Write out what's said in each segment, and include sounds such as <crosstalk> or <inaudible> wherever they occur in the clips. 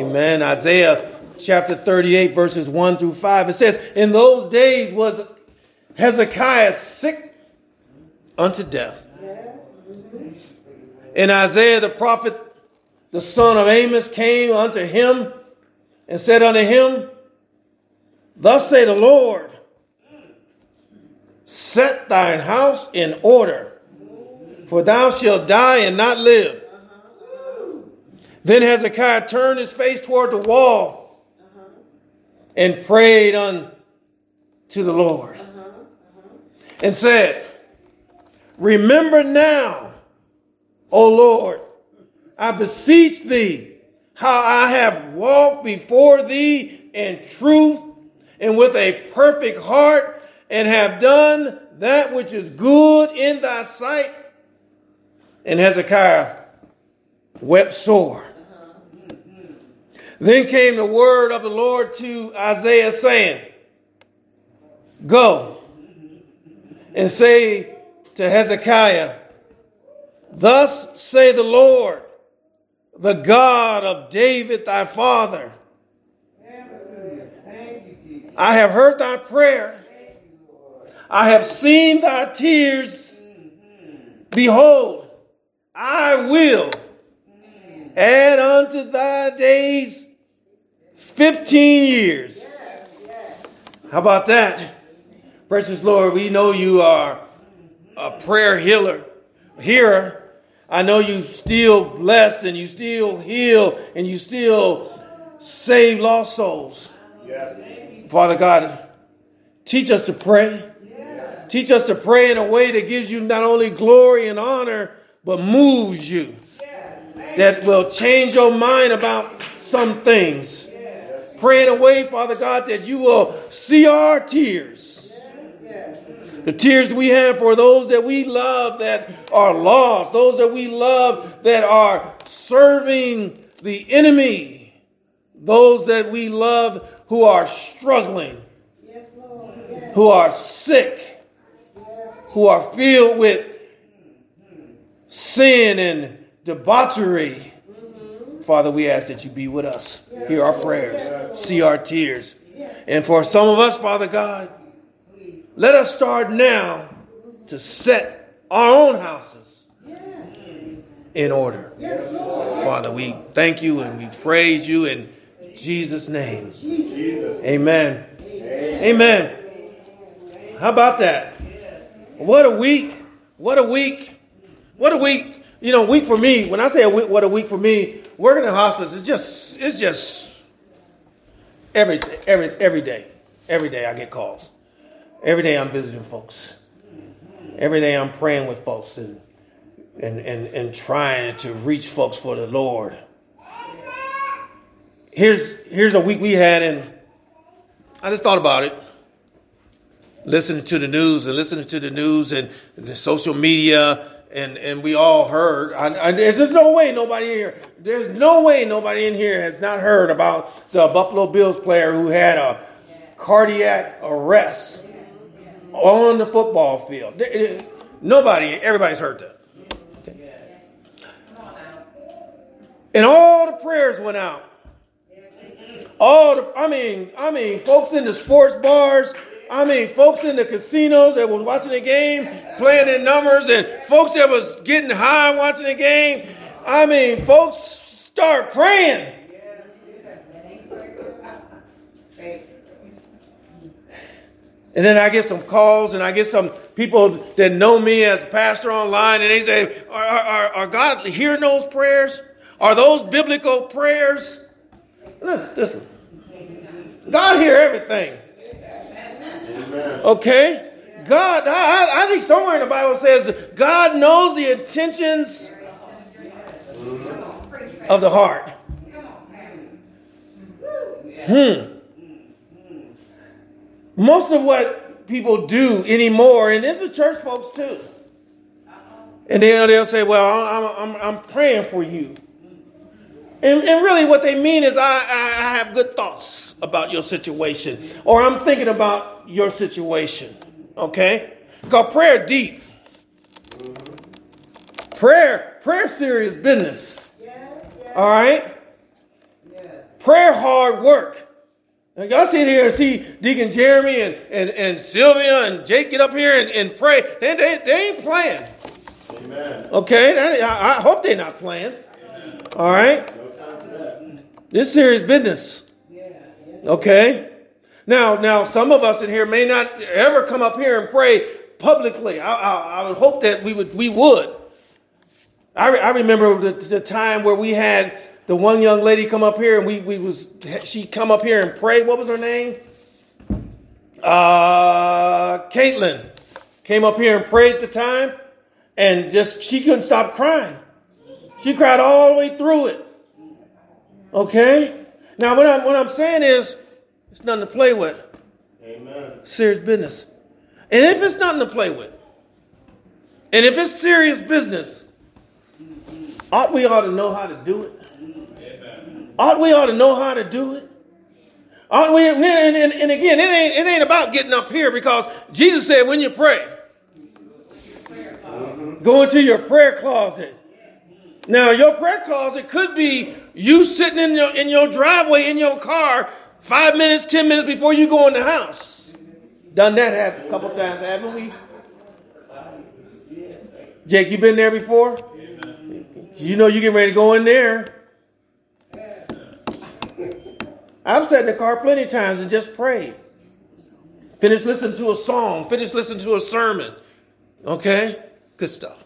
Amen. Isaiah chapter 38, verses 1 through 5. It says, In those days was Hezekiah sick unto death. And Isaiah the prophet, the son of Amos, came unto him and said unto him, Thus say the Lord, set thine house in order, for thou shalt die and not live. Then Hezekiah turned his face toward the wall and prayed unto the Lord and said, Remember now, O Lord, I beseech thee, how I have walked before thee in truth and with a perfect heart, and have done that which is good in thy sight. And Hezekiah wept sore. Then came the word of the Lord to Isaiah saying, Go and say to Hezekiah, Thus say the Lord, the God of David thy father. I have heard thy prayer. I have seen thy tears. Behold, I will add unto thy days 15 years. How about that? Precious Lord, we know you are a prayer healer, hearer. I know you still bless and you still heal and you still save lost souls. Yes. Father God, teach us to pray. Yes. Teach us to pray in a way that gives you not only glory and honor, but moves you. Yes. That will change your mind about some things Pray away, Father God, that you will see our tears. The tears we have for those that we love that are lost, those that we love that are serving the enemy, those that we love who are struggling, who are sick, who are filled with sin and debauchery Father, we ask that you be with us. Hear our prayers. See our tears. And for some of us, Father God, let us start now to set our own houses in order. Father, we thank you and we praise you in Jesus' name. Amen. Amen. How about that? What a week. What a week. What a week. You know, week for me, when I say a week, what a week for me, working in hospice is just it's just every every every day. Every day I get calls. Every day I'm visiting folks. Every day I'm praying with folks and and and, and trying to reach folks for the Lord. Here's here's a week we had and I just thought about it. Listening to the news and listening to the news and the social media and and we all heard. I, I, there's no way nobody in here. There's no way nobody in here has not heard about the Buffalo Bills player who had a cardiac arrest on the football field. Nobody, everybody's heard that. And all the prayers went out. All the, I mean, I mean, folks in the sports bars, I mean, folks in the casinos that was watching the game, playing their numbers, and folks that was getting high watching the game. I mean, folks start praying. And then I get some calls and I get some people that know me as a pastor online and they say, are, are, are God hearing those prayers? Are those biblical prayers? Listen, God hear everything. Okay? God, I, I think somewhere in the Bible says God knows the intentions of the heart. Hmm. Most of what people do anymore, and this is church folks too. And then they'll say, Well, I'm, I'm, I'm praying for you. And, and really, what they mean is, I, I have good thoughts about your situation, or I'm thinking about your situation. Okay? Because prayer deep. Prayer, prayer serious business. Yes, yes. All right? Yes. Prayer hard work. Now y'all sit here and see Deacon Jeremy and, and, and Sylvia and Jake get up here and, and pray. They, they, they ain't playing. Amen. Okay, that, I, I, hope they're not playing. Amen. All right. This serious business. Okay. Now, now, some of us in here may not ever come up here and pray publicly. I, I, I would hope that we would. We would. I, re, I remember the, the time where we had the one young lady come up here and we, we was she come up here and pray. What was her name? Uh, Caitlin came up here and prayed at the time, and just she couldn't stop crying. She cried all the way through it. Okay. Now what I'm what I'm saying is, it's nothing to play with. Amen. Serious business. And if it's nothing to play with, and if it's serious business, ought we ought to know how to do it? Ought we ought to know how to do it? Aren't we? And, and, and, again, it ain't, it ain't about getting up here because Jesus said when you pray, go into your prayer closet. Now, your prayer closet could be you sitting in your, in your driveway in your car five minutes, ten minutes before you go in the house. Done that a couple times, haven't we? Jake, you been there before? You know you get ready to go in there. I've sat in the car plenty of times and just prayed. Finish listening to a song, finish listening to a sermon. Okay? Good stuff.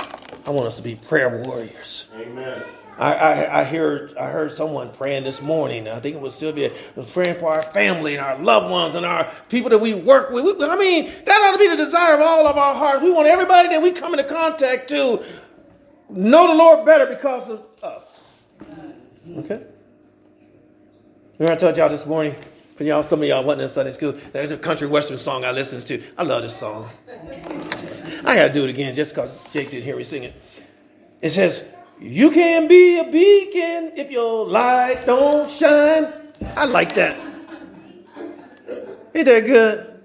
I want us to be prayer warriors. Amen. I, I, I, heard I heard someone praying this morning. I think it was Sylvia was praying for our family and our loved ones and our people that we work with. We, I mean, that ought to be the desire of all of our hearts. We want everybody that we come into contact to know the Lord better because of us. Okay. Remember I told y'all this morning, for y'all, some of y'all wasn't in Sunday school, there's a country western song I listened to. I love this song. I gotta do it again just because Jake didn't hear me sing it. It says, You can be a beacon if your light don't shine. I like that. Ain't that good?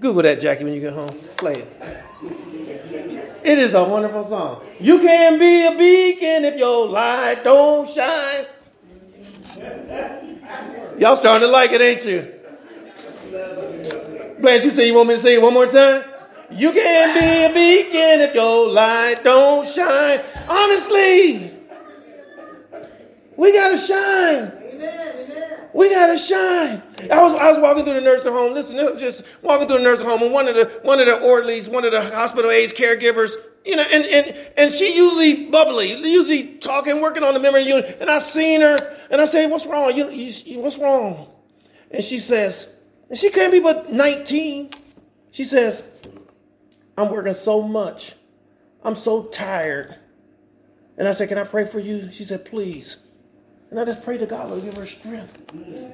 Google that, Jackie, when you get home. Play it. It is a wonderful song. You can be a beacon if your light don't shine. Y'all starting to like it, ain't you? Blanche, you say you want me to say it one more time? You can be a beacon if your light don't shine. Honestly, we gotta shine. We gotta shine. I was I was walking through the nursing home. Listen, just walking through the nursing home, and one of the one of the orderlies, one of the hospital aides, caregivers, you know, and, and, and she usually bubbly, usually talking, working on the memory unit. And I seen her and I say, what's wrong? You, you, what's wrong? And she says, and she can't be but 19. She says, I'm working so much. I'm so tired. And I said, can I pray for you? She said, please. And I just pray that God will give her strength.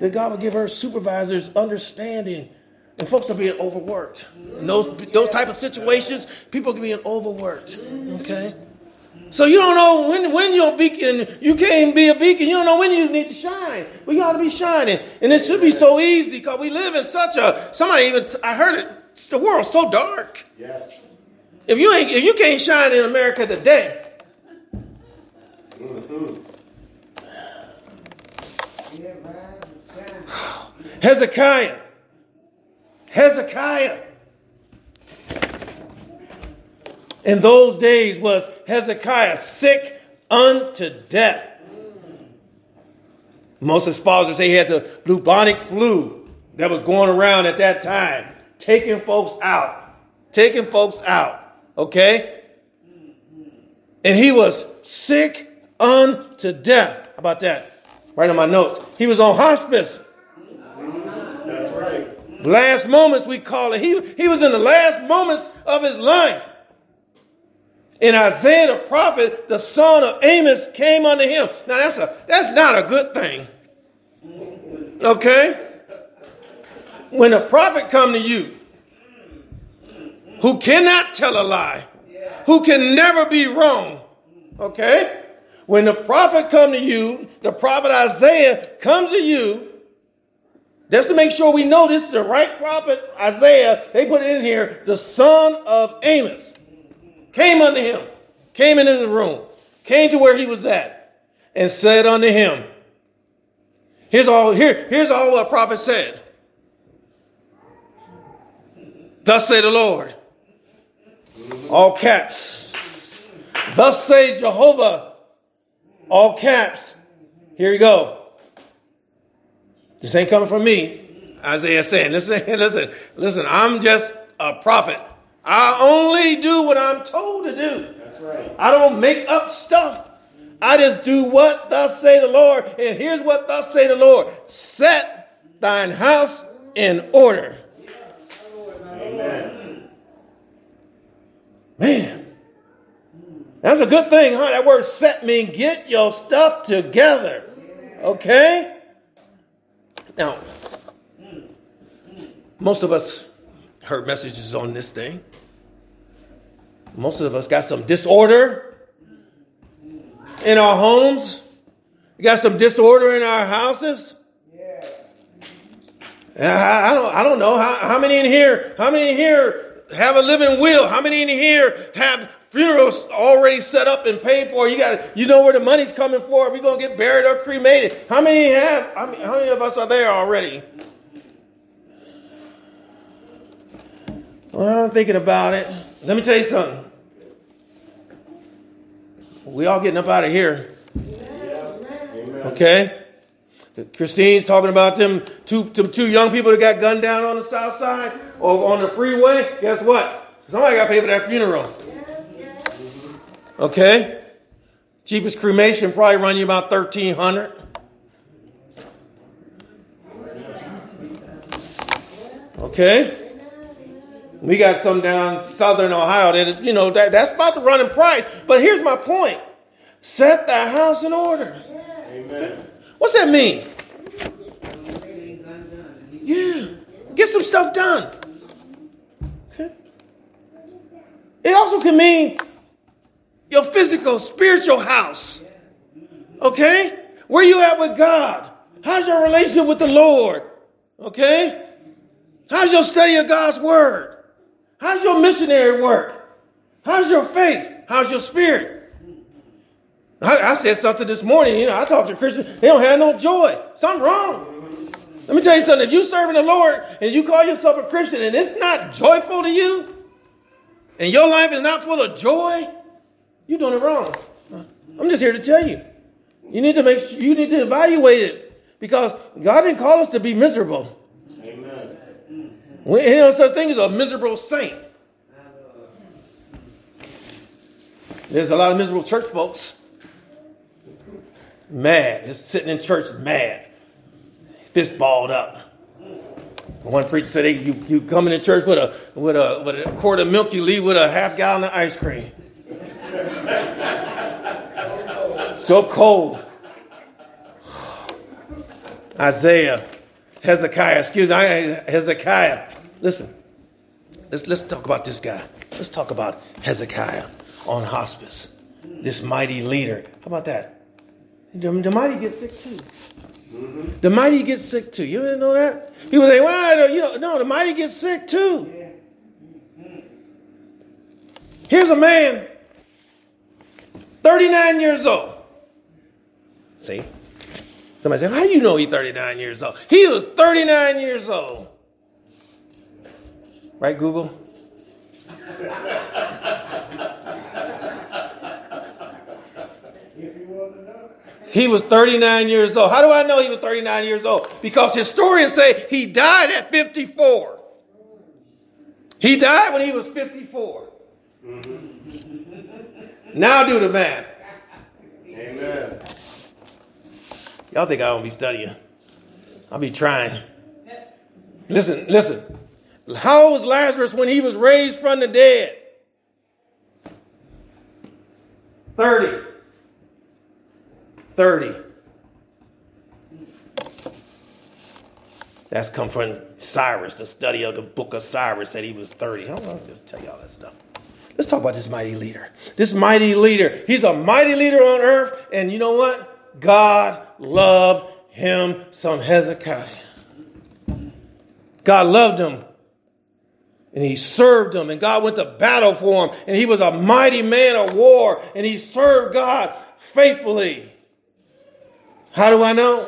That God will give her supervisors understanding and folks are being overworked. In those those type of situations, people are being overworked. Okay? So you don't know when when you're beacon, you can't be a beacon. You don't know when you need to shine. We got to be shining, and it should be so easy because we live in such a. Somebody even I heard it. The world's so dark. Yes. If you ain't if you can't shine in America today. Mm-hmm. Hezekiah Hezekiah. In those days was Hezekiah sick unto death. Most of expositors say he had the bubonic flu that was going around at that time, taking folks out, taking folks out. Okay? And he was sick unto death. How about that? Right on my notes. He was on hospice. That's right. Last moments, we call it. He, he was in the last moments of his life. And Isaiah the prophet, the son of Amos, came unto him. Now that's a that's not a good thing. Okay? When a prophet come to you who cannot tell a lie, who can never be wrong, okay? When the prophet come to you, the prophet Isaiah comes to you just to make sure we know this is the right prophet, Isaiah, they put it in here, the son of Amos, came unto him, came into the room, came to where he was at, and said unto him, Here's all, here, here's all what prophet said. Thus say the Lord. All caps. Thus say Jehovah. All caps. Here you go. This ain't coming from me. Isaiah saying, listen, <laughs> listen, listen, I'm just a prophet. I only do what I'm told to do. That's right. I don't make up stuff. I just do what thus say the Lord. And here's what thus say the Lord. Set thine house in order. Man. That's a good thing, huh? That word set means get your stuff together. Okay? Now, most of us heard messages on this thing. Most of us got some disorder in our homes. We got some disorder in our houses. Uh, I, I don't, I don't know how, how many in here, how many in here have a living will? How many in here have funerals already set up and paid for? You got, you know where the money's coming for. if you're we gonna get buried or cremated? How many have? How many, how many of us are there already? Well, I'm thinking about it. Let me tell you something. We all getting up out of here. Okay? Christine's talking about them two, two young people that got gunned down on the south side or on the freeway. Guess what? Somebody got to pay for that funeral. Okay? Cheapest cremation probably run you about 1300 Okay? We got some down southern Ohio that, you know, that, that's about the running price. But here's my point set that house in order. Amen. What's that mean? Yeah. Get some stuff done. Okay. It also can mean your physical, spiritual house. Okay? Where you at with God? How's your relationship with the Lord? Okay? How's your study of God's word? How's your missionary work? How's your faith? How's your spirit? I, I said something this morning. You know, I talked to Christians. They don't have no joy. Something wrong. Let me tell you something. If you're serving the Lord and you call yourself a Christian and it's not joyful to you, and your life is not full of joy, you're doing it wrong. I'm just here to tell you. You need to make sure, you need to evaluate it because God didn't call us to be miserable. We, ain't no such thing as a miserable saint. There's a lot of miserable church folks. Mad. Just sitting in church mad. Fist balled up. One preacher said, hey, you, you come into church with a, with, a, with a quart of milk, you leave with a half gallon of ice cream. so cold. Isaiah, Hezekiah, excuse me, Hezekiah Listen, let's, let's talk about this guy. Let's talk about Hezekiah on hospice. This mighty leader. How about that? The, the mighty get sick too. Mm-hmm. The mighty get sick too. You didn't know that? People say, well, you know, no, the mighty get sick too. Here's a man, 39 years old. See? Somebody said, how do you know he's 39 years old? He was 39 years old. Right, Google? He was 39 years old. How do I know he was 39 years old? Because historians say he died at 54. He died when he was 54. Mm-hmm. Now do the math. Amen. Y'all think I don't be studying? I'll be trying. Listen, listen. How was Lazarus when he was raised from the dead? 30. 30. That's come from Cyrus, the study of the book of Cyrus said he was 30. I don't know, just tell you all that stuff. Let's talk about this mighty leader. This mighty leader. He's a mighty leader on earth, and you know what? God loved him some Hezekiah. God loved him and he served him and God went to battle for him and he was a mighty man of war and he served God faithfully. How do I know?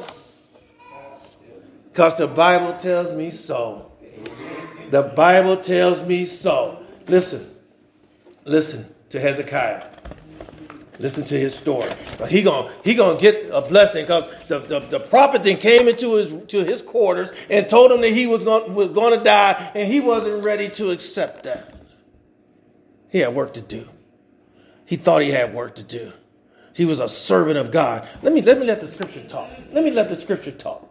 Because the Bible tells me so. The Bible tells me so. Listen, listen to Hezekiah. Listen to his story. He gonna he gonna get a blessing because the, the, the, prophet then came into his to his quarters and told him that he was going was going to die, and he wasn't ready to accept that. He had work to do. He thought he had work to do. He was a servant of God. Let me let me let the scripture talk. Let me let the scripture talk.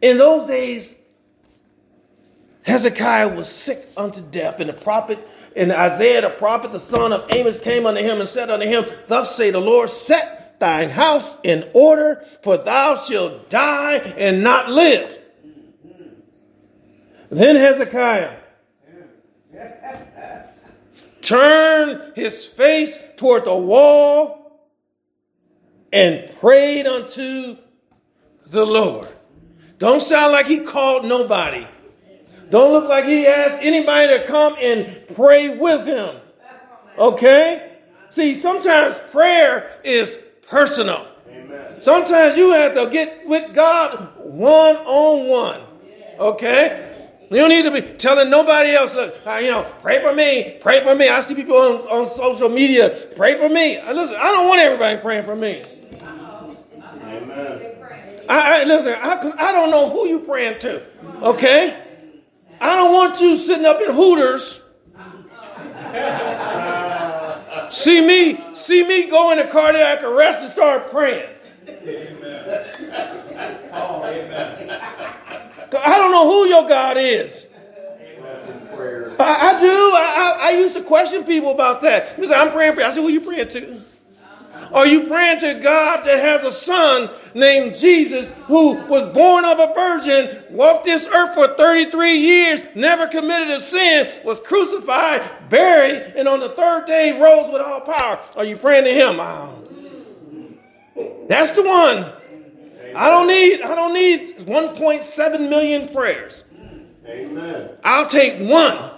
In those days, Hezekiah was sick unto death, and the prophet and Isaiah the prophet, the son of Amos, came unto him and said unto him, Thus say the Lord, set thine house in order, for thou shalt die and not live. Then Hezekiah turned his face toward the wall and prayed unto the Lord. Don't sound like he called nobody. Don't look like he asked anybody to come and pray with him. Okay? See, sometimes prayer is personal. Sometimes you have to get with God one on one. Okay? You don't need to be telling nobody else, look, uh, you know, pray for me, pray for me. I see people on, on social media, pray for me. Uh, listen, I don't want everybody praying for me. I, I listen, I, I don't know who you praying to. Okay? I don't want you sitting up in Hooters. see me, see me go into cardiac arrest and start praying. Amen. Oh, amen. I don't know who your God is. I, I, do. I, I, used to question people about that. Say, I'm praying for you. I said, who are you praying to? Are you praying to God that has a son named Jesus who was born of a virgin, walked this earth for 33 years, never committed a sin, was crucified, buried, and on the third day rose with all power? Are you praying to him? Oh. That's the one. I don't need I don't need 1.7 million prayers. Amen. I'll take one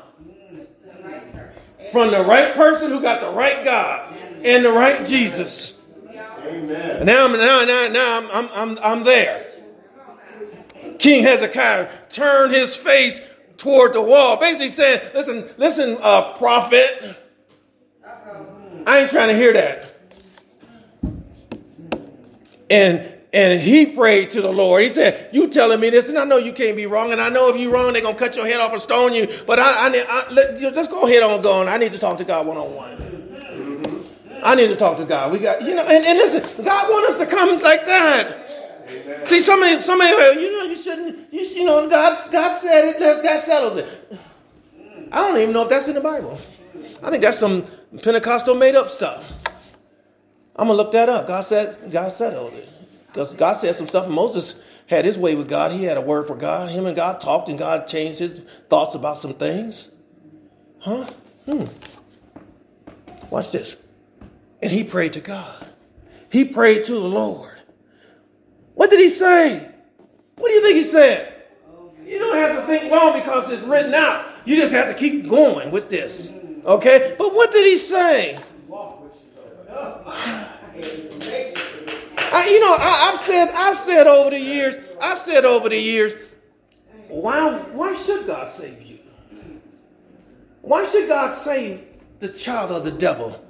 from the right person who got the right God and the right Jesus. Amen. Now, now, now, now I'm, I'm, I'm, I'm there. King Hezekiah turned his face toward the wall, basically saying, "Listen, listen, uh, prophet. I ain't trying to hear that." And and he prayed to the Lord. He said, "You telling me this, and I know you can't be wrong, and I know if you're wrong, they're gonna cut your head off and stone you. But I, I, I let, just go ahead on going. I need to talk to God one on one." I need to talk to God. We got, you know, and, and listen, God wants us to come like that. Amen. See, somebody, somebody, you know, you shouldn't, you, you know, God, God said it, that, that settles it. I don't even know if that's in the Bible. I think that's some Pentecostal made up stuff. I'm gonna look that up. God said, God settled it. Because God said some stuff. Moses had his way with God. He had a word for God. Him and God talked, and God changed his thoughts about some things. Huh? Hmm. Watch this. And he prayed to God. He prayed to the Lord. What did he say? What do you think he said? You don't have to think long because it's written out. You just have to keep going with this. Okay? But what did he say? I, you know, I, have said, I've said over the years, I've said over the years, why, why should God save you? Why should God save the child of the devil?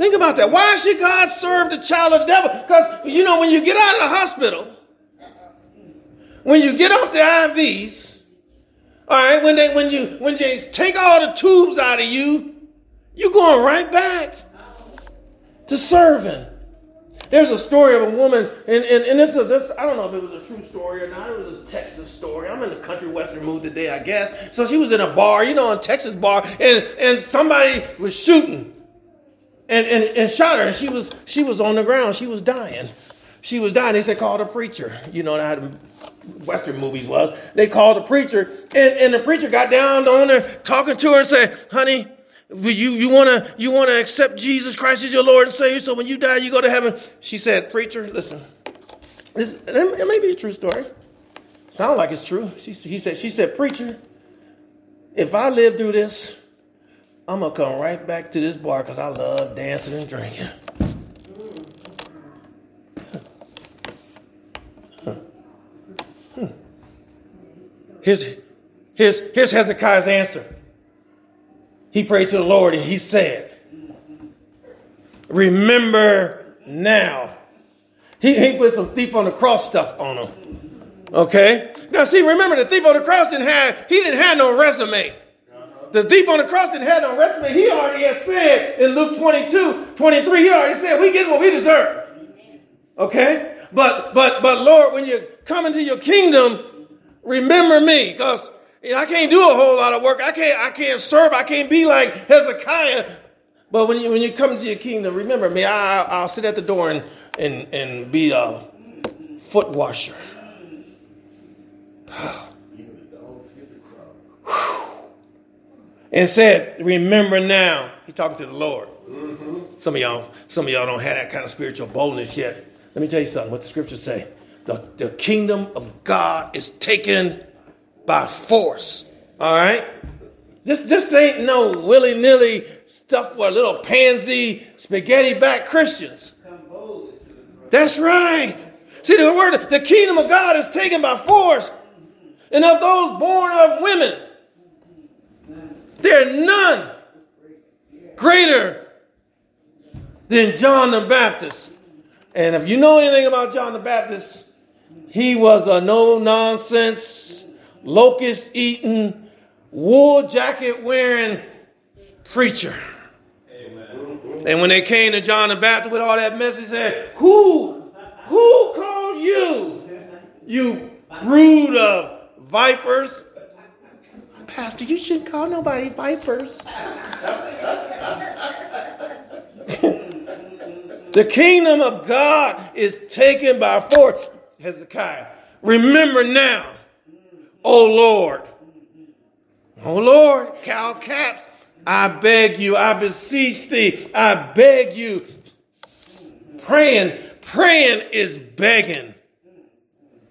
Think about that. Why should God serve the child of the devil? Because, you know, when you get out of the hospital, when you get off the IVs, all right, when they when you when they take all the tubes out of you, you're going right back to serving. There's a story of a woman, and, and, and this is this, I don't know if it was a true story or not. It was a Texas story. I'm in the country western mood today, I guess. So she was in a bar, you know, a Texas bar, and, and somebody was shooting and, and, and shot her, she was she was on the ground. She was dying. She was dying. They said call the preacher. You know how the Western movies was. They called the preacher, and, and the preacher got down on her, talking to her, and said, "Honey, you you wanna you wanna accept Jesus Christ as your Lord and Savior? So when you die, you go to heaven." She said, "Preacher, listen, this, it may be a true story. Sound like it's true." She he said she said, "Preacher, if I live through this." I'm gonna come right back to this bar because I love dancing and drinking. Here's, here's, here's Hezekiah's answer. He prayed to the Lord and he said, Remember now. He, he put some thief on the cross stuff on him. Okay? Now see, remember the thief on the cross didn't have, he didn't have no resume. The thief on the cross didn't have no resume. He already had said in Luke 22, 23, he already said, we get what we deserve. Okay? But, but, but Lord, when you come into your kingdom, remember me because you know, I can't do a whole lot of work. I can't, I can't serve. I can't be like Hezekiah. But when you, when you come to your kingdom, remember me. I, I'll sit at the door and, and, and be a foot washer. <sighs> and said, "Remember now." He's talking to the Lord. Mm-hmm. Some of y'all, some of y'all don't have that kind of spiritual boldness yet. Let me tell you something. What the scriptures say: the, the kingdom of God is taken by force. All right. This this ain't no willy nilly stuff for little pansy spaghetti back Christians. That's right. See the word, the kingdom of God is taken by force, and of those born of women there are none greater than John the Baptist. And if you know anything about John the Baptist, he was a no nonsense, locust eating, wool jacket wearing preacher. Amen. And when they came to John the Baptist with all that mess, he said, Who, who called you, you brood of vipers? Pastor, you shouldn't call nobody vipers. the kingdom of God is taken by force. Hezekiah, remember now, O Lord. O Lord, cow caps, I beg you, I beseech thee, I beg you. Praying, praying is begging.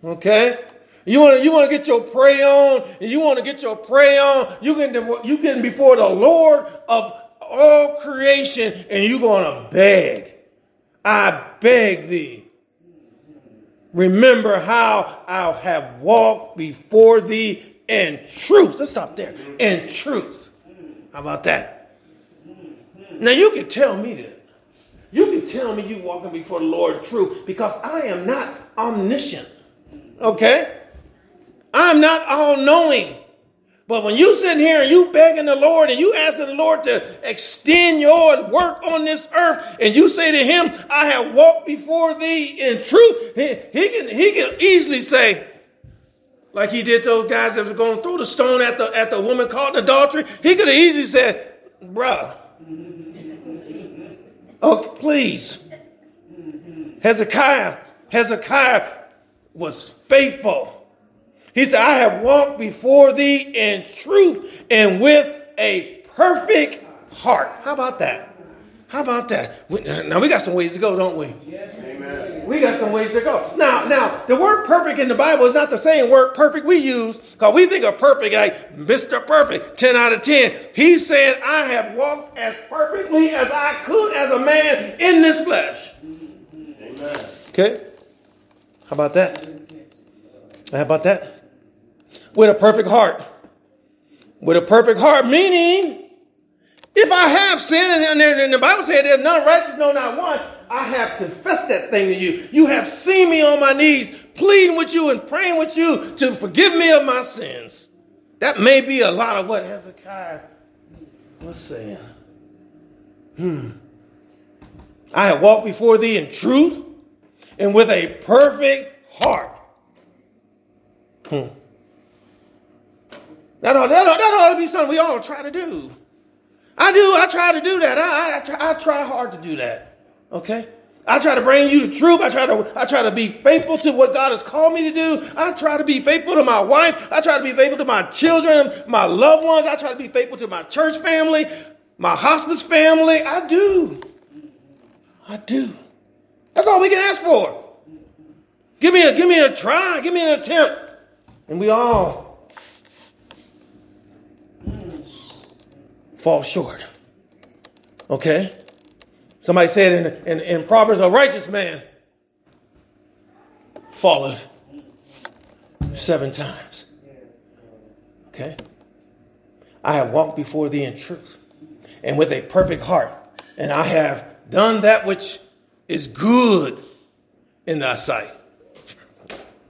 Okay? You want to you want to get your pray on, and you want to get your pray on. You get you getting before the Lord of all creation, and you're going to beg. I beg thee. Remember how I have walked before thee in truth. Let's stop there. In truth. How about that? Now you can tell me that. You can tell me you walking before the Lord truth because I am not omniscient. Okay? I'm not all knowing. But when you sitting here and you begging the Lord and you asking the Lord to extend your work on this earth, and you say to him, I have walked before thee in truth, he, he can he can easily say, like he did those guys that was going to throw the stone at the at the woman caught in adultery, he could have easily said, bruh. Oh, please. Hezekiah, Hezekiah was faithful. He said, I have walked before thee in truth and with a perfect heart. How about that? How about that? Now we got some ways to go, don't we? Yes. Amen. We got some ways to go. Now, now the word perfect in the Bible is not the same word perfect we use because we think of perfect like Mr. Perfect, 10 out of 10. He's saying, I have walked as perfectly as I could as a man in this flesh. Amen. Okay? How about that? How about that? With a perfect heart. With a perfect heart, meaning if I have sinned, and, the Bible said there's none righteous, no, not one, I have confessed that thing to you. You have seen me on my knees, pleading with you and praying with you to forgive me of my sins. That may be a lot of what Hezekiah was saying. Hmm. I have walked before thee in truth and with a perfect heart. Hmm. That ought, that, ought, that ought to be something we all try to do. I do. I try to do that. I, I, try, I try hard to do that. Okay? I try to bring you the truth. I try to I try to be faithful to what God has called me to do. I try to be faithful to my wife. I try to be faithful to my children, my loved ones. I try to be faithful to my church family, my hospice family. I do. I do. That's all we can ask for. Give me a give me a try. Give me an attempt. And we all fall short. Okay? Somebody said in, in, in Proverbs, a righteous man falleth seven times. Okay? I have walked before thee in truth and with a perfect heart, and I have done that which is good in thy sight.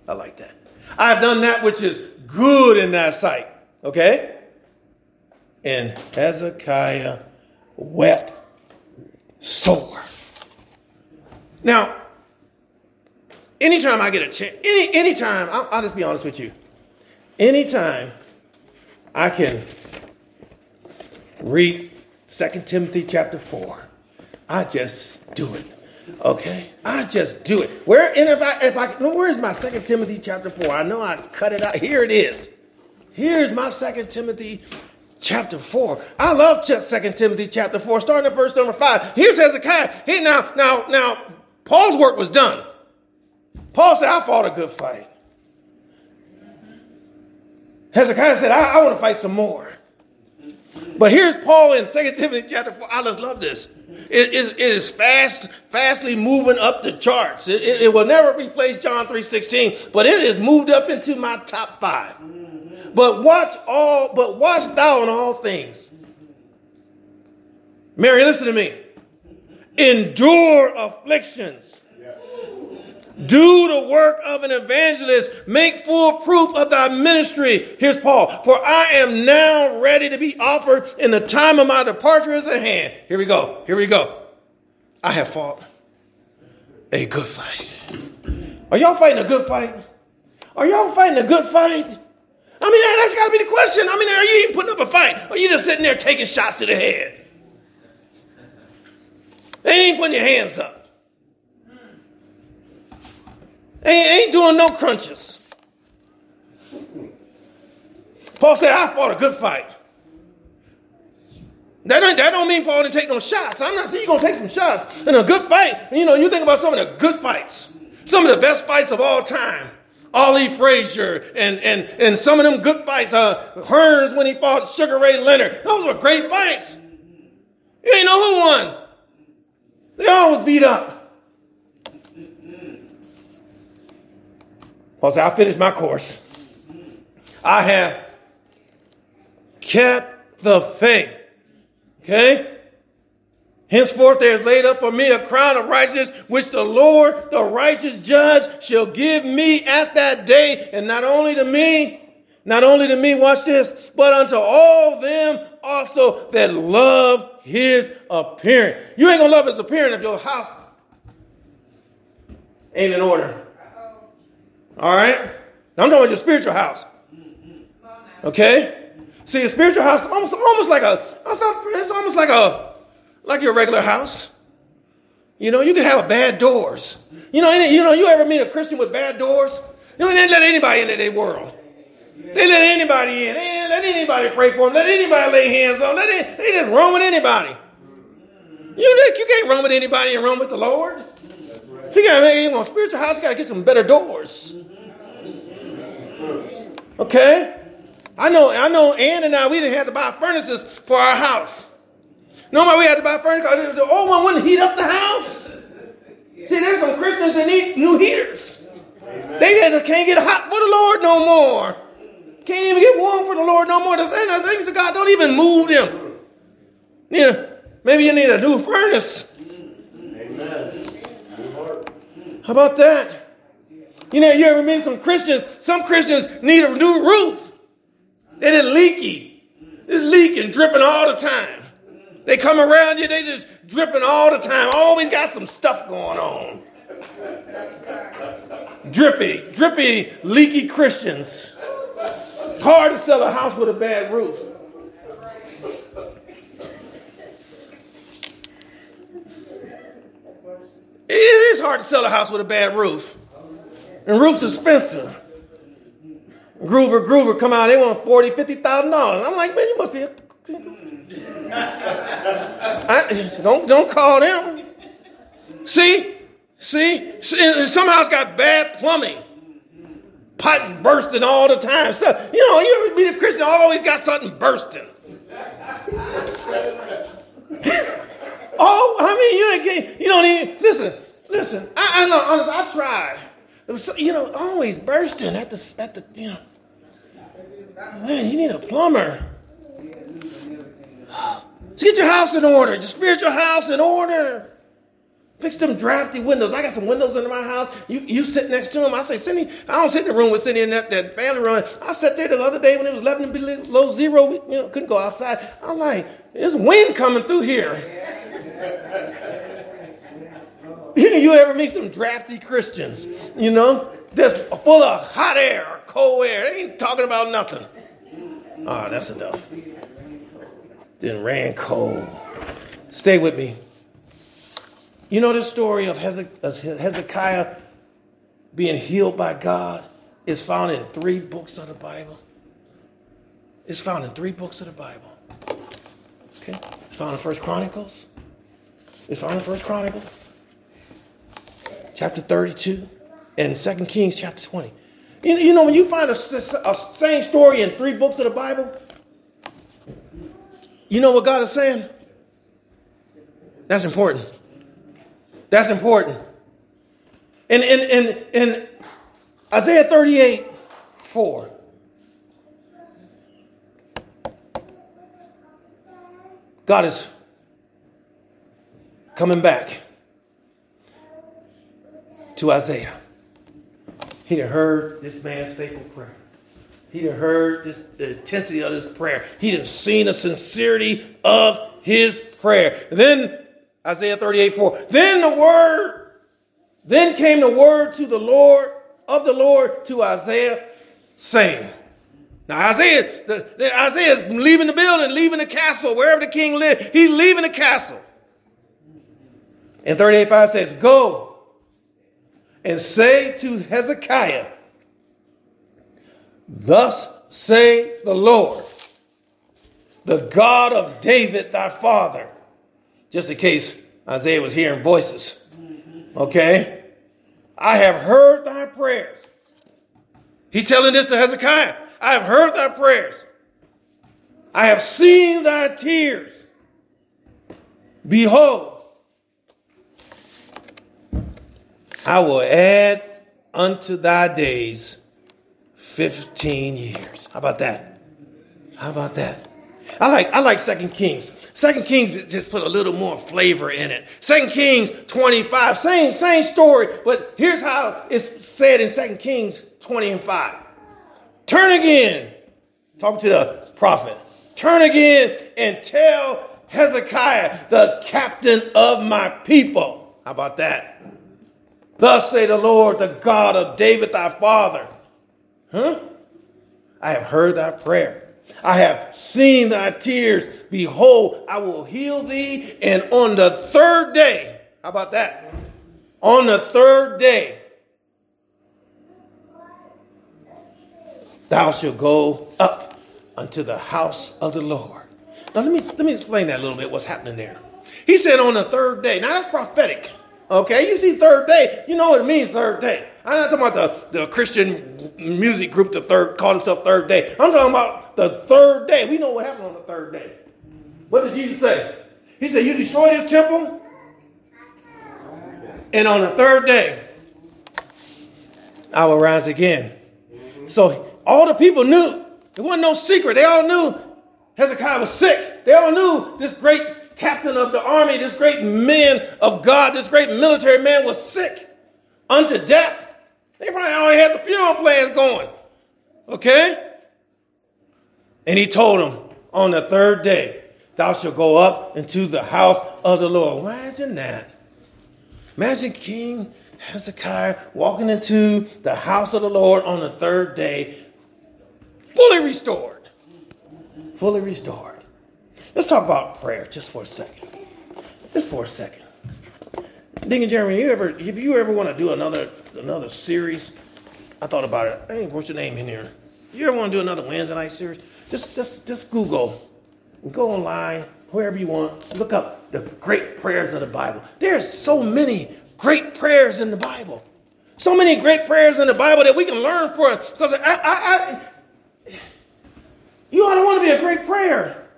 I like that. I have done that which is good in thy sight. Okay? And Hezekiah wept sore. Now, anytime I get a chance, any anytime, I'll, I'll just be honest with you. Anytime I can read 2 Timothy chapter 4, I just do it. Okay? I just do it. Where and if I if I where's my 2 Timothy chapter 4? I know I cut it out. Here it is. Here's my 2 Timothy chapter 4. I love 2 Timothy chapter 4, starting at verse number 5. Here's Hezekiah. He now, now, now, Paul's work was done. Paul said, I fought a good fight. Hezekiah said, I, I want to fight some more. But here's Paul in 2 Timothy chapter 4. I just love this. It is, it is fast, fastly moving up the charts. It, it, it will never replace John 3.16, but it is moved up into my top five. But watch all, but watch thou in all things. Mary, listen to me. Endure afflictions. Do the work of an evangelist. Make full proof of thy ministry. Here's Paul. For I am now ready to be offered, and the time of my departure is at hand. Here we go. Here we go. I have fought a good fight. Are y'all fighting a good fight? Are y'all fighting a good fight? I mean, that's got to be the question. I mean, are you even putting up a fight? Or are you just sitting there taking shots to the head? Ain't putting your hands up. Ain't, ain't doing no crunches. Paul said, I fought a good fight. That don't, that don't mean Paul didn't take no shots. I'm not saying you're going to take some shots in a good fight. You know, you think about some of the good fights, some of the best fights of all time. Ali Frazier and, and, and some of them good fights. Uh, Hearns when he fought Sugar Ray Leonard. Those were great fights. You ain't know who won. They all was beat up. Paul said, I finished my course. I have kept the faith. Okay? Henceforth there is laid up for me a crown of righteousness, which the Lord, the righteous judge, shall give me at that day, and not only to me, not only to me, watch this, but unto all them also that love his appearing. You ain't gonna love his appearing if your house ain't in order. All right? Now I'm talking about your spiritual house. Okay? See, a spiritual house almost almost like a it's almost like a like your regular house. You know, you can have a bad doors. You know, you know, you ever meet a Christian with bad doors? You know, they let anybody into their world. They let anybody in. They let anybody pray for them. Let anybody lay hands on. Let they just run with anybody. You, you can't run with anybody and run with the Lord. So you got to make spiritual house. You got to get some better doors. Okay, I know. I know. Ann and I we didn't have to buy furnaces for our house. Nobody we had to buy furniture. The old one wouldn't heat up the house. See, there's some Christians that need new heaters. Amen. They can't get hot for the Lord no more. Can't even get warm for the Lord no more. The, the things of God don't even move them. You know, maybe you need a new furnace. Amen. How about that? You know, you ever meet some Christians? Some Christians need a new roof. It is leaky. It's leaking, dripping all the time. They come around you, they just dripping all the time. Always got some stuff going on. drippy, drippy, leaky Christians. It's hard to sell a house with a bad roof. It is hard to sell a house with a bad roof. And roofs expensive. Groover, Groover come out, they want forty, fifty thousand dollars. I'm like, man, you must be a I, don't don't call them. See, see, some house got bad plumbing, pipes bursting all the time. So, you know, you ever be a Christian always got something bursting. <laughs> oh, I mean, you don't, you don't even listen. Listen, I, I know, honest, I try. You know, always bursting at the at the you know. Man, you need a plumber. Just get your house in order. Just spiritual house in order. Fix them drafty windows. I got some windows in my house. You you sit next to them. I say, Cindy, I don't sit in the room with Cindy in that, that family room. I sat there the other day when it was 11 below zero. We, you know, couldn't go outside. I'm like, there's wind coming through here. <laughs> you ever meet some drafty Christians, you know, that's full of hot air or cold air. They ain't talking about nothing. Ah, oh, that's enough. Then ran cold. Stay with me. You know the story of Hezekiah being healed by God is found in three books of the Bible. It's found in three books of the Bible. Okay? It's found in First Chronicles. It's found in First Chronicles, chapter 32, and Second Kings, chapter 20. You, you know, when you find a, a same story in three books of the Bible, you know what God is saying? That's important. That's important. In, in, in, in Isaiah 38 4. God is coming back to Isaiah. He had heard this man's faithful prayer. He had heard this, the intensity of his prayer. He had seen the sincerity of his prayer. Then Isaiah 38 4. Then the word, then came the word to the Lord, of the Lord to Isaiah, saying, now Isaiah, the, the, Isaiah is leaving the building, leaving the castle, wherever the king lived. He's leaving the castle. And 38 5 says, Go and say to Hezekiah, Thus say the Lord, the God of David thy father just in case Isaiah was hearing voices. Okay? I have heard thy prayers. He's telling this to Hezekiah. I have heard thy prayers. I have seen thy tears. Behold, I will add unto thy days 15 years. How about that? How about that? I like I like Second Kings. Second Kings just put a little more flavor in it. Second Kings 25, same, same story, but here's how it's said in Second Kings 20 and 5. Turn again, talk to the prophet. Turn again and tell Hezekiah, the captain of my people. How about that? Thus say the Lord, the God of David thy father. Huh? I have heard thy prayer I have seen thy tears. Behold, I will heal thee. And on the third day, how about that? On the third day, thou shalt go up unto the house of the Lord. Now let me let me explain that a little bit. What's happening there? He said on the third day. Now that's prophetic. Okay, you see third day. You know what it means third day. I'm not talking about the, the Christian music group, the third call itself third day. I'm talking about the third day. We know what happened on the third day. What did Jesus say? He said, You destroyed this temple, and on the third day, I will rise again. So all the people knew. It wasn't no secret. They all knew Hezekiah was sick. They all knew this great captain of the army, this great man of God, this great military man was sick unto death. They probably already had the funeral plans going. Okay? And he told him, On the third day, thou shalt go up into the house of the Lord. Imagine that. Imagine King Hezekiah walking into the house of the Lord on the third day, fully restored. Fully restored. Let's talk about prayer just for a second. Just for a second. Deacon Jeremy, you ever if you ever want to do another another series, I thought about it. I ain't put your name in here. You ever want to do another Wednesday night series? Just, just, just Google, go online, wherever you want, look up the great prayers of the Bible. There's so many great prayers in the Bible. So many great prayers in the Bible that we can learn from. Because I, I, I, you ought to want to be a great prayer.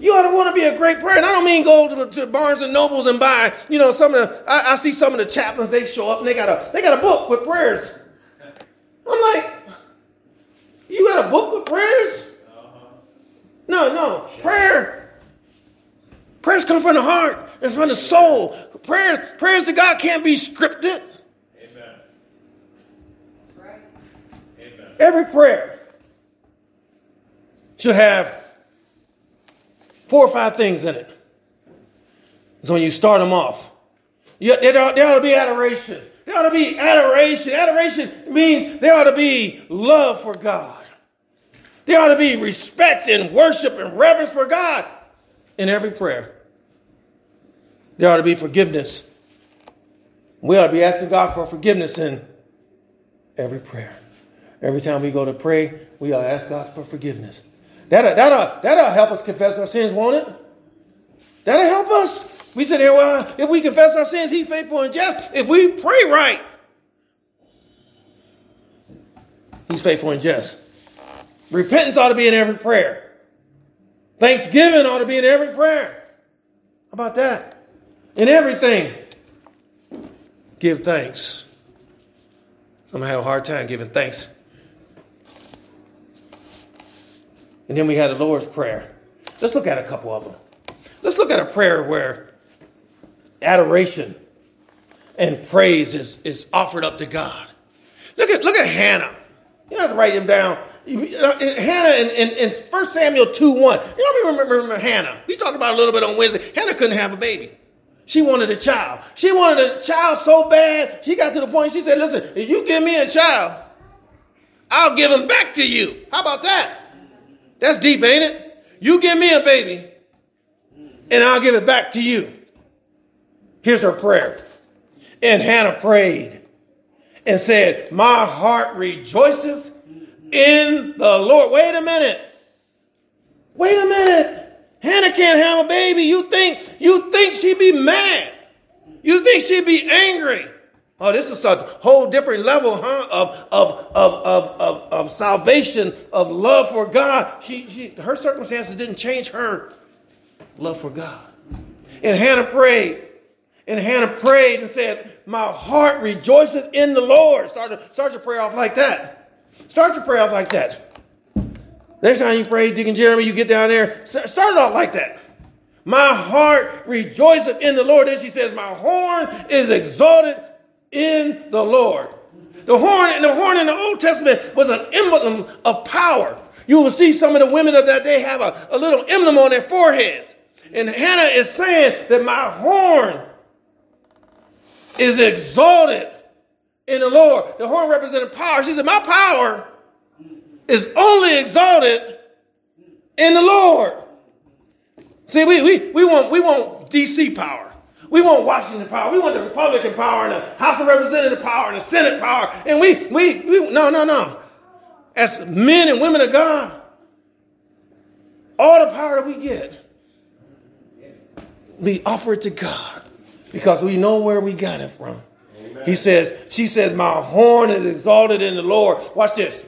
You ought to want to be a great prayer. And I don't mean go to, to Barnes and Nobles and buy, you know, some of the, I, I, see some of the chaplains, they show up and they got a, they got a book with prayers. I'm like, you got a book with prayers. No, no. Prayer. Prayers come from the heart and from the soul. Prayers, prayers to God can't be scripted. Amen. Amen. Every prayer should have four or five things in it. So when you start them off, you, there, ought, there ought to be adoration. There ought to be adoration. Adoration means there ought to be love for God. There ought to be respect and worship and reverence for God in every prayer. There ought to be forgiveness. We ought to be asking God for forgiveness in every prayer. Every time we go to pray, we ought to ask God for forgiveness. That'll, that'll, that'll help us confess our sins, won't it? That'll help us. We said, well, if we confess our sins, he's faithful and just. If we pray right, he's faithful and just. Repentance ought to be in every prayer. Thanksgiving ought to be in every prayer. How about that? In everything, give thanks. Some have a hard time giving thanks And then we had the Lord's Prayer. Let's look at a couple of them. Let's look at a prayer where adoration and praise is, is offered up to God. Look at, look at Hannah. You don't have to write them down. Uh, Hannah in, in, in 1 Samuel 2 1. You know, remember, remember Hannah. We talked about a little bit on Wednesday. Hannah couldn't have a baby. She wanted a child. She wanted a child so bad, she got to the point she said, Listen, if you give me a child, I'll give him back to you. How about that? That's deep, ain't it? You give me a baby, and I'll give it back to you. Here's her prayer. And Hannah prayed and said, My heart rejoiceth in the Lord. Wait a minute. Wait a minute. Hannah can't have a baby. You think you think she'd be mad. You think she'd be angry. Oh, this is a whole different level, huh? Of, of, of, of, of, of salvation, of love for God. She, she, her circumstances didn't change her love for God. And Hannah prayed. And Hannah prayed and said, My heart rejoices in the Lord. Start, start your prayer off like that. Start your prayer off like that. Next time you pray, Deacon Jeremy, you get down there, start it off like that. My heart rejoices in the Lord. Then she says, My horn is exalted in the Lord. The horn, the horn in the Old Testament was an emblem of power. You will see some of the women of that day have a, a little emblem on their foreheads. And Hannah is saying that my horn is exalted in the Lord. The horn represented power. She said, My power is only exalted in the Lord. See, we, we, we, want, we want DC power. We want Washington power. We want the Republican power and the House of Representative power and the Senate power. And we, we, we, no, no, no. As men and women of God, all the power that we get, we offer it to God because we know where we got it from. Amen. He says, she says, my horn is exalted in the Lord. Watch this.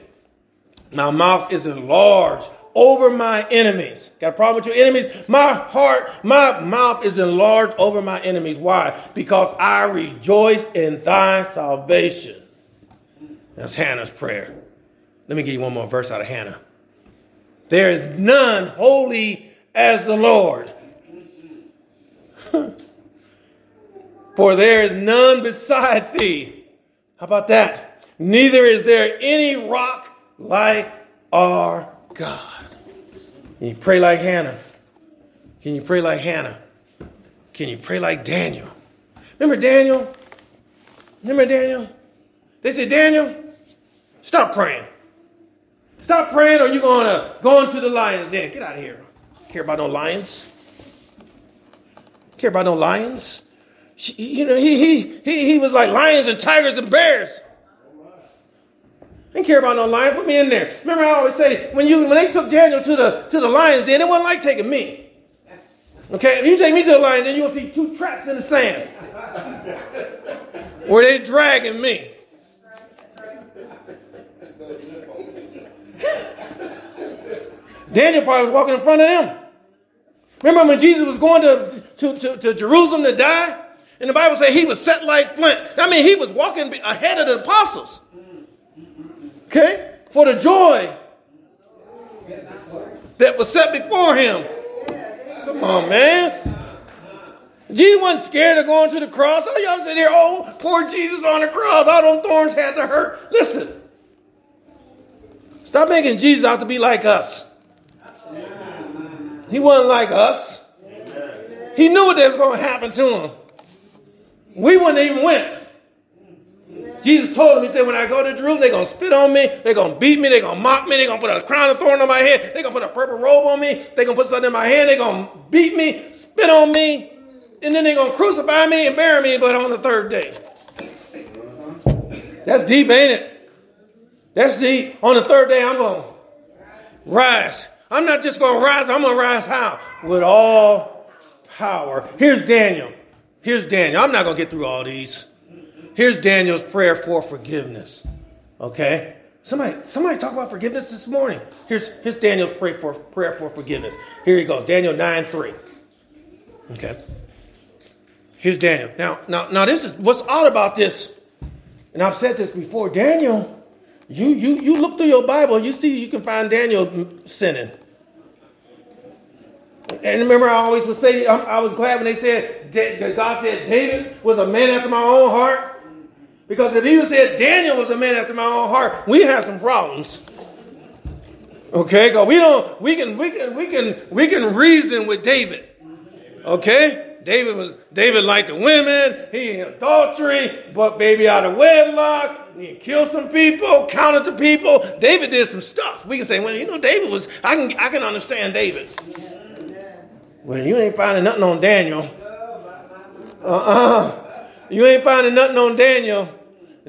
My mouth is enlarged over my enemies. Got a problem with your enemies? My heart, my mouth is enlarged over my enemies. Why? Because I rejoice in thy salvation. That's Hannah's prayer. Let me give you one more verse out of Hannah. There is none holy as the Lord. <laughs> For there is none beside thee. How about that? Neither is there any rock like our God. Can you pray like Hannah? Can you pray like Hannah? Can you pray like Daniel? Remember Daniel? Remember Daniel? They said, Daniel, stop praying. Stop praying or you're going to go into the lions den. Get out of here. Care about no lions. Care about no lions. You know, he, he, he, he was like lions and tigers and bears. Didn't care about no lion. Put me in there. Remember, I always say when you when they took Daniel to the to the lions, then it wasn't like taking me. Okay, if you take me to the lion, then you'll see two tracks in the sand where they dragging me. Daniel probably was walking in front of them. Remember when Jesus was going to, to, to, to Jerusalem to die? And the Bible said he was set like flint. I mean, he was walking ahead of the apostles. Okay? For the joy that was set before him. Come on, man. Jesus wasn't scared of going to the cross. Oh, y'all sitting here, oh, poor Jesus on the cross. All them thorns had to hurt. Listen. Stop making Jesus out to be like us. He wasn't like us. He knew what was going to happen to him. We wouldn't even went. Jesus told him, He said, When I go to Jerusalem, they're going to spit on me, they're going to beat me, they're going to mock me, they're going to put a crown of thorn on my head, they're going to put a purple robe on me, they're going to put something in my hand, they're going to beat me, spit on me, and then they're going to crucify me and bury me, but on the third day. That's deep, ain't it? That's deep. On the third day, I'm going to rise. I'm not just going to rise, I'm going to rise how? With all power. Here's Daniel. Here's Daniel. I'm not going to get through all these. Here's Daniel's prayer for forgiveness. Okay? Somebody, somebody talk about forgiveness this morning. Here's, here's Daniel's prayer for, prayer for forgiveness. Here he goes. Daniel 9 3. Okay. Here's Daniel. Now, now, now this is what's odd about this, and I've said this before. Daniel, you you you look through your Bible, you see you can find Daniel sinning. And remember, I always would say, I was glad when they said, God said David was a man after my own heart. Because if he said Daniel was a man after my own heart, we have some problems. Okay, because we don't we can we can we can we can reason with David. Okay? David was David liked the women, he in adultery, but baby out of wedlock, he killed some people, counted the people. David did some stuff. We can say, well, you know, David was I can I can understand David. Well, you ain't finding nothing on Daniel. Uh-uh. You ain't finding nothing on Daniel.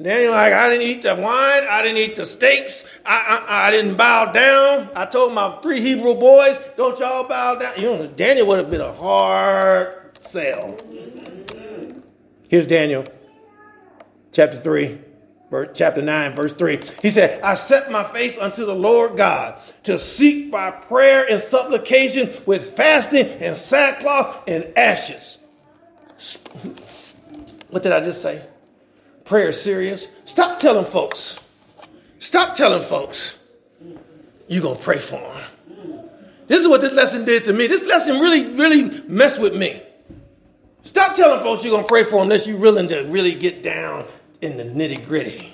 Daniel, like, I didn't eat the wine. I didn't eat the steaks. I, I, I didn't bow down. I told my three Hebrew boys, don't y'all bow down. You know, Daniel would have been a hard sell. Here's Daniel, chapter 3, verse, chapter 9, verse 3. He said, I set my face unto the Lord God to seek by prayer and supplication with fasting and sackcloth and ashes. <laughs> What did I just say? Prayer serious. Stop telling folks. Stop telling folks you're going to pray for them. This is what this lesson did to me. This lesson really, really messed with me. Stop telling folks you're going to pray for them unless you're willing to really get down in the nitty gritty.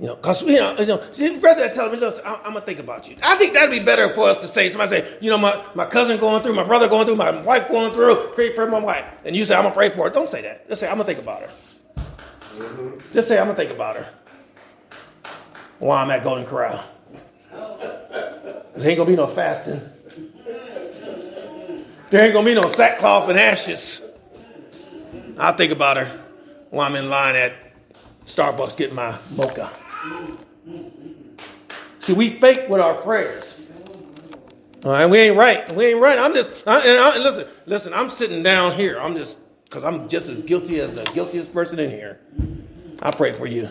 You know, because, you know, you know rather tell me, listen, I'm, I'm going to think about you. I think that'd be better for us to say, somebody say, you know, my, my cousin going through, my brother going through, my wife going through, pray for my wife. And you say, I'm going to pray for her. Don't say that. Just say, I'm going to think about her. Mm-hmm. Just say, I'm going to think about her while I'm at Golden Corral. There ain't going to be no fasting. There ain't going to be no sackcloth and ashes. I'll think about her while I'm in line at Starbucks getting my mocha. See, we fake with our prayers. All right, we ain't right. We ain't right. I'm just, I, and I, listen, listen, I'm sitting down here. I'm just, because I'm just as guilty as the guiltiest person in here. I pray for you.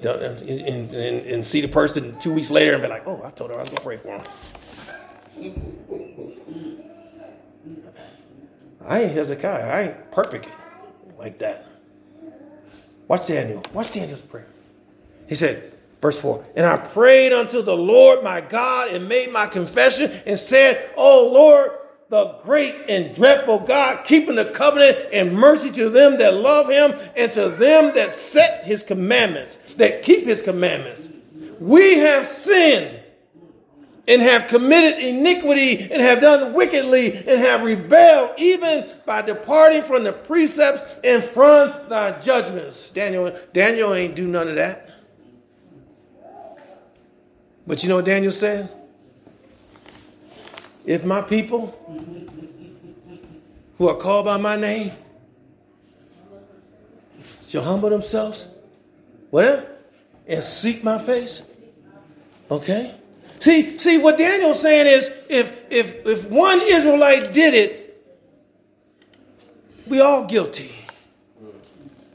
And, and, and, see the person two weeks later and be like, oh, I told her I was going to pray for him. I ain't Hezekiah. I ain't perfect like that. Watch Daniel. Watch Daniel's prayer. He said, verse 4 And I prayed unto the Lord my God and made my confession and said, Oh Lord, the great and dreadful God, keeping the covenant and mercy to them that love him and to them that set his commandments, that keep his commandments. We have sinned and have committed iniquity and have done wickedly and have rebelled even by departing from the precepts and from thy judgments. Daniel, Daniel ain't do none of that. But you know what Daniel said? If my people who are called by my name shall humble themselves, whatever, and seek my face, okay? See, see what Daniel's saying is if if if one Israelite did it, we all guilty.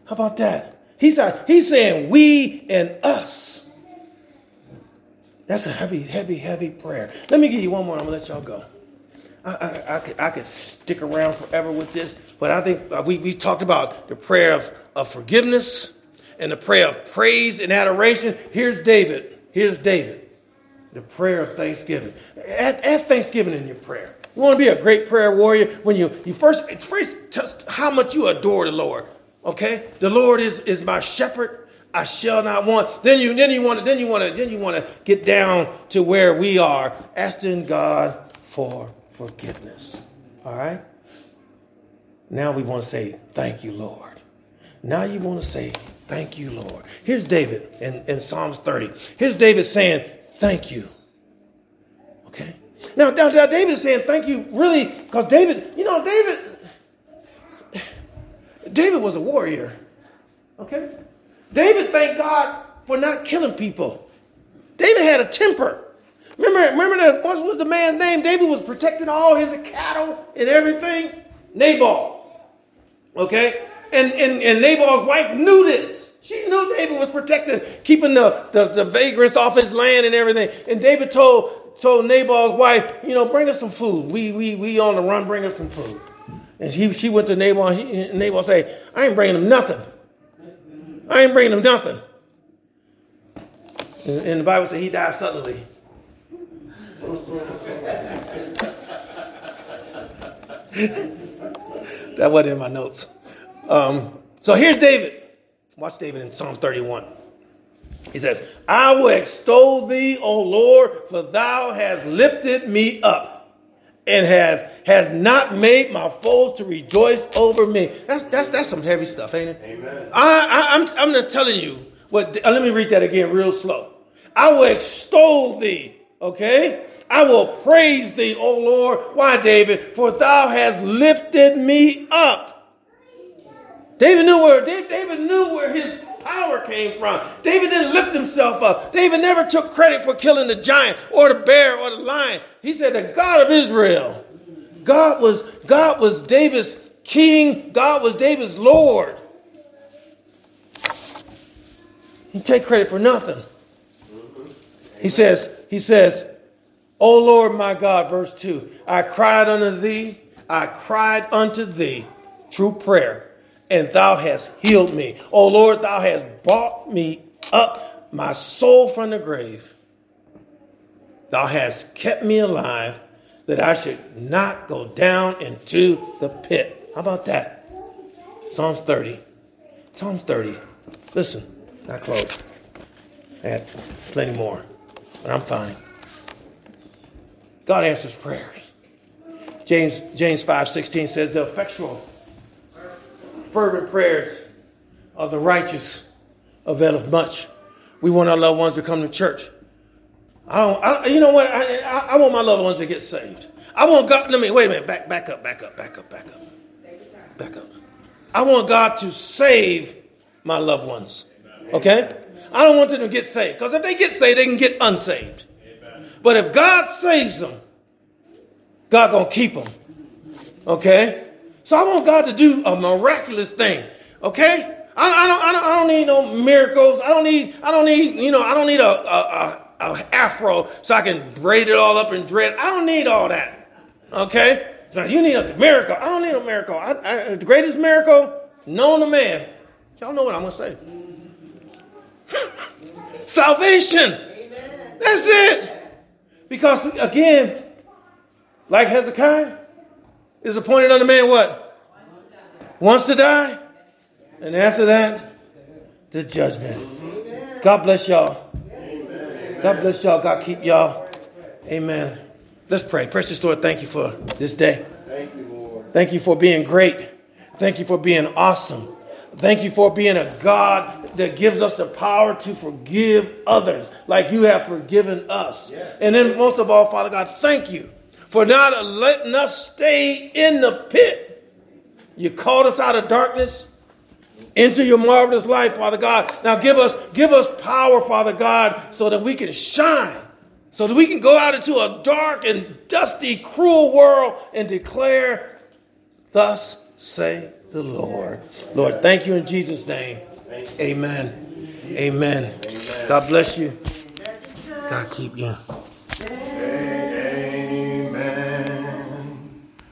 How about that? He's he's saying we and us. That's a heavy, heavy, heavy prayer. Let me give you one more. I'm gonna let y'all go. I, I, I, could, I could stick around forever with this, but I think uh, we, we talked about the prayer of, of forgiveness and the prayer of praise and adoration. Here's David. Here's David. the prayer of thanksgiving. Add, add thanksgiving in your prayer. You want to be a great prayer warrior when you, you first, first how much you adore the Lord. Okay? The Lord is, is my shepherd. I shall not want. Then you then you want to then you want to then you want to get down to where we are, asking God for forgiveness. All right? Now we want to say, Thank you, Lord. Now you want to say, Thank you, Lord. Here's David in, in Psalms 30. Here's David saying, Thank you. Okay? Now, now, now David is saying thank you, really, because David, you know, David, David was a warrior. Okay? David thanked God for not killing people. David had a temper. Remember, remember that what was the man's name? David was protecting all his cattle and everything. Nabal. Okay? And, and, and Nabal's wife knew this. She knew David was protecting, keeping the, the, the vagrants off his land and everything. And David told, told Nabal's wife, you know, bring us some food. We, we, we on the run, bring us some food. And he, she went to Nabal, and he, Nabal say, I ain't bringing him nothing. I ain't bringing him nothing. And, and the Bible said he died suddenly. <laughs> that wasn't in my notes. Um, so here's David. Watch David in Psalm 31. He says, I will extol thee, O Lord, for thou hast lifted me up and have has not made my foes to rejoice over me. That's that's that's some heavy stuff, ain't it? Amen. I, I am I'm, I'm just telling you what uh, let me read that again real slow. I will extol thee, okay? I will praise thee, O Lord. Why, David? For thou hast lifted me up David knew where David knew where his power came from. David didn't lift himself up. David never took credit for killing the giant or the bear or the lion. He said the God of Israel. God was God was David's king. God was David's Lord. He take credit for nothing. He says, he says, O Lord my God, verse 2, I cried unto thee, I cried unto thee, true prayer and thou hast healed me. O Lord, thou hast brought me up, my soul from the grave. Thou hast kept me alive, that I should not go down into the pit. How about that? Psalms 30. Psalms 30. Listen, not close. I had plenty more, but I'm fine. God answers prayers. James James 5:16 says the effectual fervent prayers of the righteous availeth much. We want our loved ones to come to church. I don't, I, you know what? I, I, I, want my loved ones to get saved. I want God, let me, wait a minute, back, back up, back up, back up, back up. Back up. I want God to save my loved ones. Okay? I don't want them to get saved. Because if they get saved, they can get unsaved. But if God saves them, God gonna keep them. Okay? So I want God to do a miraculous thing. Okay? I, I, don't, I, don't, I don't need no miracles. I don't need, I don't need, you know, I don't need a, a, a, a afro so I can braid it all up and dread. I don't need all that. Okay? So you need a miracle. I don't need a miracle. I, I, the greatest miracle known to man. Y'all know what I'm going to say. <laughs> Salvation. Amen. That's it. Because again, like Hezekiah, is appointed unto man what? Wants to die. And after that, the judgment. God bless y'all. God bless y'all. God keep y'all. Amen. Let's pray. Precious Lord, thank you for this day. Thank you, Lord. Thank you for being great. Thank you for being awesome. Thank you for being a God that gives us the power to forgive others like you have forgiven us. Yes. And then, most of all, Father God, thank you for not letting us stay in the pit. You called us out of darkness into your marvelous life, Father God. Now give us, give us power, Father God, so that we can shine, so that we can go out into a dark and dusty, cruel world and declare, Thus say the Lord. Lord, thank you in Jesus' name. Amen. Amen. God bless you. God keep you.